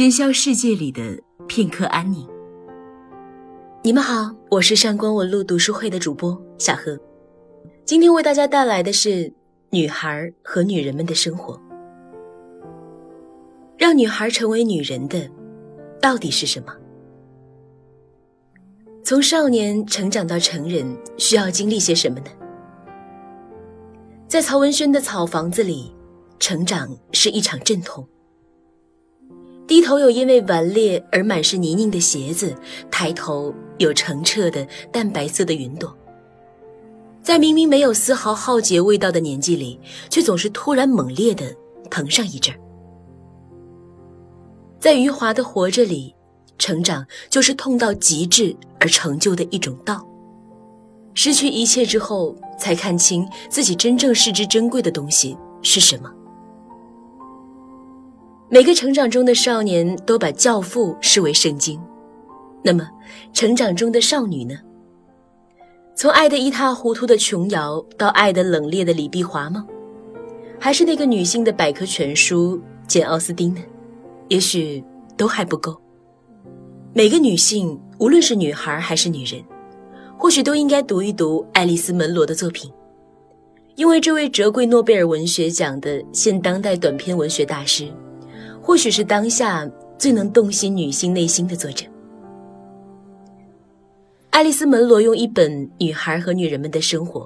喧嚣世界里的片刻安宁。你们好，我是上官文露读书会的主播小何，今天为大家带来的是女孩和女人们的生活。让女孩成为女人的，到底是什么？从少年成长到成人，需要经历些什么呢？在曹文轩的草房子里，成长是一场阵痛。低头有因为顽劣而满是泥泞的鞋子，抬头有澄澈的淡白色的云朵。在明明没有丝毫浩劫味道的年纪里，却总是突然猛烈的疼上一阵儿。在余华的《活着》里，成长就是痛到极致而成就的一种道。失去一切之后，才看清自己真正视之珍贵的东西是什么。每个成长中的少年都把《教父》视为圣经，那么成长中的少女呢？从爱得一塌糊涂的琼瑶到爱得冷冽的李碧华吗？还是那个女性的百科全书简·奥斯汀呢？也许都还不够。每个女性，无论是女孩还是女人，或许都应该读一读爱丽丝·门罗的作品，因为这位折桂诺贝尔文学奖的现当代短篇文学大师，或许是当下最能洞悉女性内心的作者。爱丽丝·门罗用一本《女孩和女人们的生活》，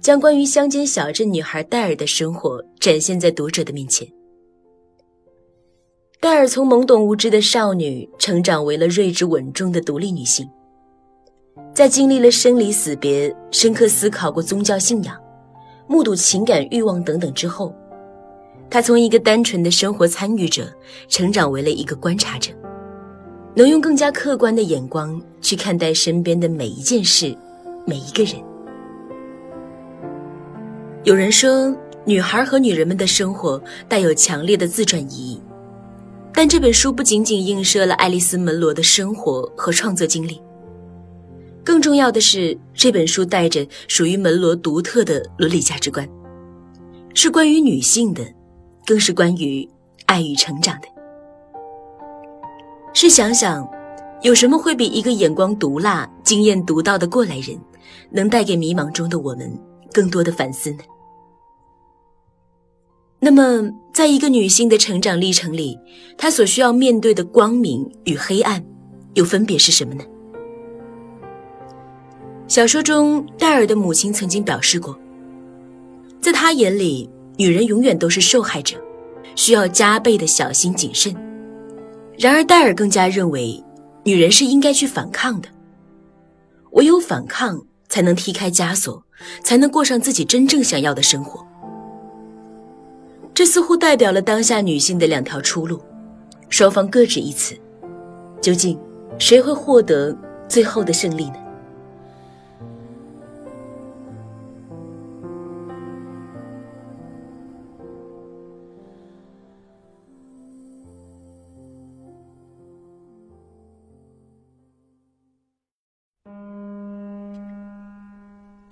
将关于乡间小镇女孩戴尔的生活展现在读者的面前。戴尔从懵懂无知的少女成长为了睿智稳重的独立女性，在经历了生离死别、深刻思考过宗教信仰、目睹情感欲望等等之后，她从一个单纯的生活参与者成长为了一个观察者，能用更加客观的眼光去看待身边的每一件事、每一个人。有人说，女孩和女人们的生活带有强烈的自传意义。但这本书不仅仅映射了爱丽丝·门罗的生活和创作经历，更重要的是，这本书带着属于门罗独特的伦理价值观，是关于女性的，更是关于爱与成长的。试想想，有什么会比一个眼光毒辣、经验独到的过来人，能带给迷茫中的我们更多的反思呢？那么，在一个女性的成长历程里，她所需要面对的光明与黑暗，又分别是什么呢？小说中，戴尔的母亲曾经表示过，在她眼里，女人永远都是受害者，需要加倍的小心谨慎。然而，戴尔更加认为，女人是应该去反抗的，唯有反抗，才能踢开枷锁，才能过上自己真正想要的生活。这似乎代表了当下女性的两条出路，双方各执一词，究竟谁会获得最后的胜利呢？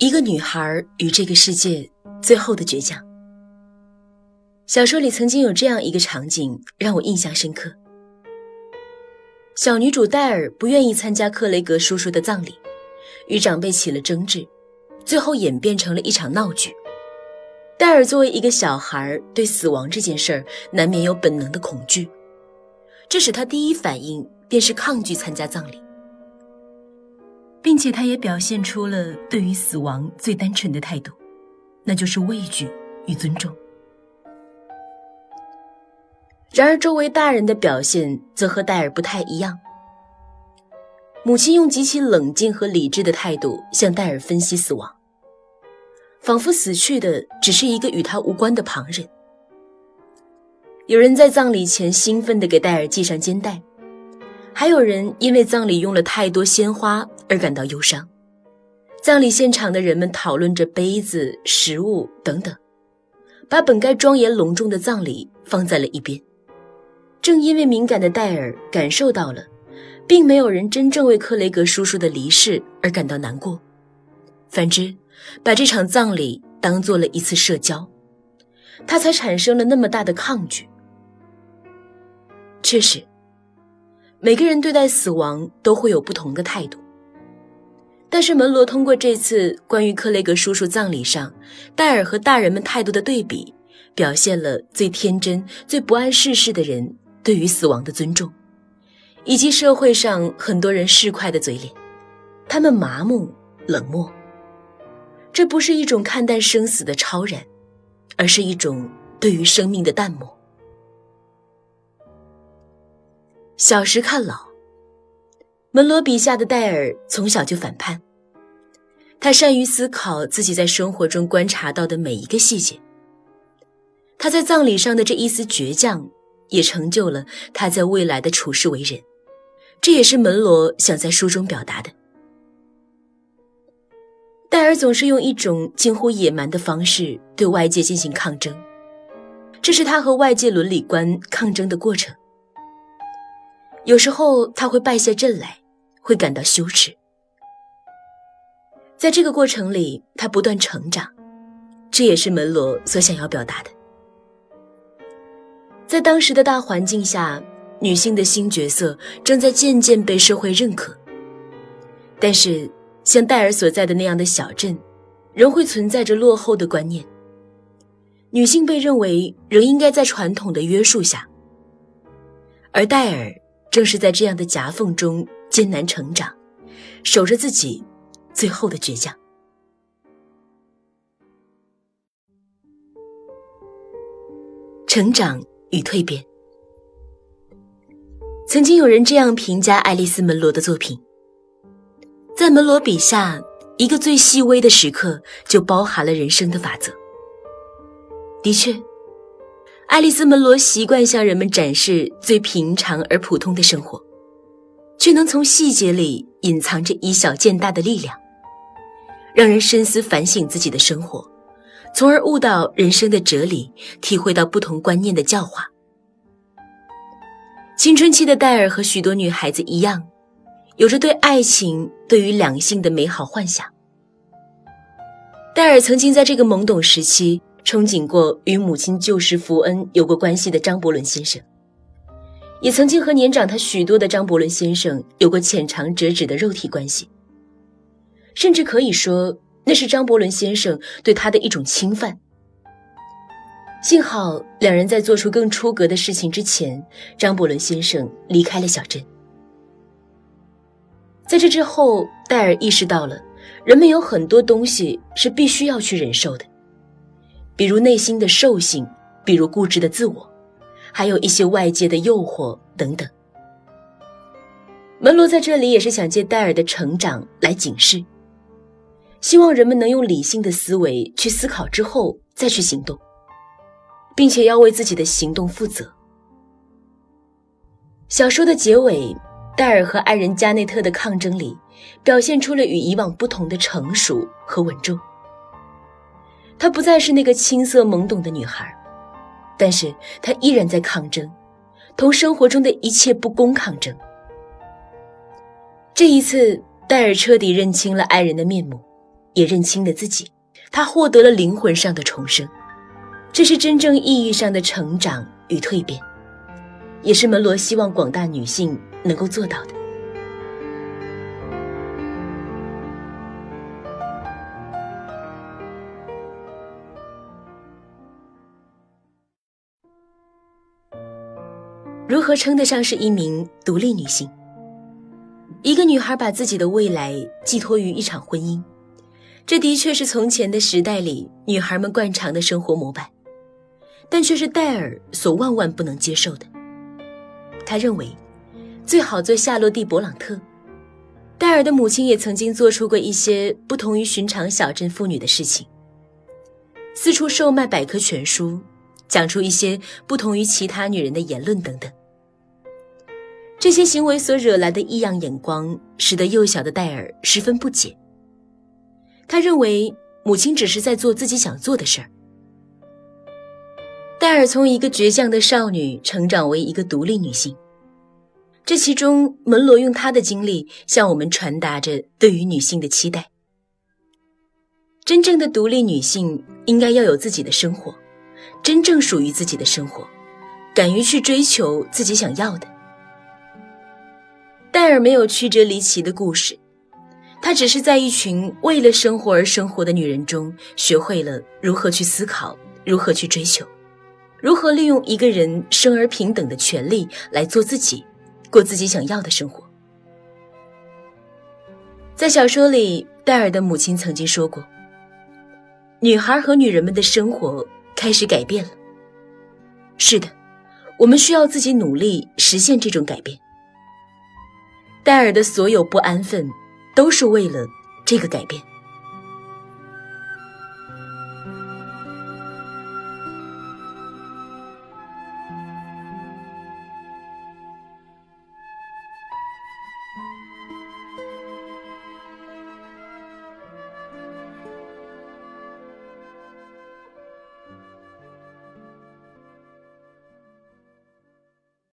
一个女孩与这个世界最后的倔强。小说里曾经有这样一个场景让我印象深刻：小女主戴尔不愿意参加克雷格叔叔的葬礼，与长辈起了争执，最后演变成了一场闹剧。戴尔作为一个小孩，对死亡这件事儿难免有本能的恐惧，这使他第一反应便是抗拒参加葬礼，并且他也表现出了对于死亡最单纯的态度，那就是畏惧与尊重。然而，周围大人的表现则和戴尔不太一样。母亲用极其冷静和理智的态度向戴尔分析死亡，仿佛死去的只是一个与他无关的旁人。有人在葬礼前兴奋地给戴尔系上肩带，还有人因为葬礼用了太多鲜花而感到忧伤。葬礼现场的人们讨论着杯子、食物等等，把本该庄严隆重的葬礼放在了一边。正因为敏感的戴尔感受到了，并没有人真正为克雷格叔叔的离世而感到难过，反之，把这场葬礼当做了一次社交，他才产生了那么大的抗拒。确实，每个人对待死亡都会有不同的态度。但是门罗通过这次关于克雷格叔叔葬礼上戴尔和大人们态度的对比，表现了最天真、最不谙世事的人对于死亡的尊重，以及社会上很多人市侩的嘴脸，他们麻木冷漠。这不是一种看淡生死的超然，而是一种对于生命的淡漠。小时看老，门罗笔下的戴尔从小就反叛。他善于思考自己在生活中观察到的每一个细节。他在葬礼上的这一丝倔强，也成就了他在未来的处世为人。这也是门罗想在书中表达的。戴尔总是用一种近乎野蛮的方式对外界进行抗争，这是他和外界伦理观抗争的过程。有时候他会败下阵来，会感到羞耻。在这个过程里，他不断成长，这也是门罗所想要表达的。在当时的大环境下，女性的新角色正在渐渐被社会认可。但是，像戴尔所在的那样的小镇，仍会存在着落后的观念。女性被认为仍应该在传统的约束下，而戴尔正是在这样的夹缝中艰难成长，守着自己。最后的倔强。成长与蜕变。曾经有人这样评价爱丽丝·门罗的作品：在门罗笔下，一个最细微的时刻就包含了人生的法则。的确，爱丽丝·门罗习惯向人们展示最平常而普通的生活，却能从细节里隐藏着以小见大的力量。让人深思反省自己的生活，从而悟到人生的哲理，体会到不同观念的教化。青春期的戴尔和许多女孩子一样，有着对爱情、对于两性的美好幻想。戴尔曾经在这个懵懂时期憧憬过与母亲旧时福恩有过关系的张伯伦先生，也曾经和年长他许多的张伯伦先生有过浅尝辄止的肉体关系。甚至可以说，那是张伯伦先生对他的一种侵犯。幸好两人在做出更出格的事情之前，张伯伦先生离开了小镇。在这之后，戴尔意识到了，人们有很多东西是必须要去忍受的，比如内心的兽性，比如固执的自我，还有一些外界的诱惑等等。门罗在这里也是想借戴尔的成长来警示。希望人们能用理性的思维去思考之后再去行动，并且要为自己的行动负责。小说的结尾，戴尔和爱人加内特的抗争里，表现出了与以往不同的成熟和稳重。她不再是那个青涩懵懂的女孩，但是她依然在抗争，同生活中的一切不公抗争。这一次，戴尔彻底认清了爱人的面目。也认清了自己，他获得了灵魂上的重生，这是真正意义上的成长与蜕变，也是门罗希望广大女性能够做到的。如何称得上是一名独立女性？一个女孩把自己的未来寄托于一场婚姻。这的确是从前的时代里女孩们惯常的生活模板，但却是戴尔所万万不能接受的。他认为，最好做夏洛蒂·勃朗特。戴尔的母亲也曾经做出过一些不同于寻常小镇妇女的事情，四处售卖百科全书，讲出一些不同于其他女人的言论等等。这些行为所惹来的异样眼光，使得幼小的戴尔十分不解。他认为母亲只是在做自己想做的事儿。戴尔从一个倔强的少女成长为一个独立女性，这其中门罗用她的经历向我们传达着对于女性的期待。真正的独立女性应该要有自己的生活，真正属于自己的生活，敢于去追求自己想要的。戴尔没有曲折离奇的故事，他只是在一群为了生活而生活的女人中，学会了如何去思考，如何去追求，如何利用一个人生而平等的权利来做自己，过自己想要的生活。在小说里，戴尔的母亲曾经说过：“女孩和女人们的生活开始改变了。”是的，我们需要自己努力实现这种改变。戴尔的所有不安分，都是为了这个改变。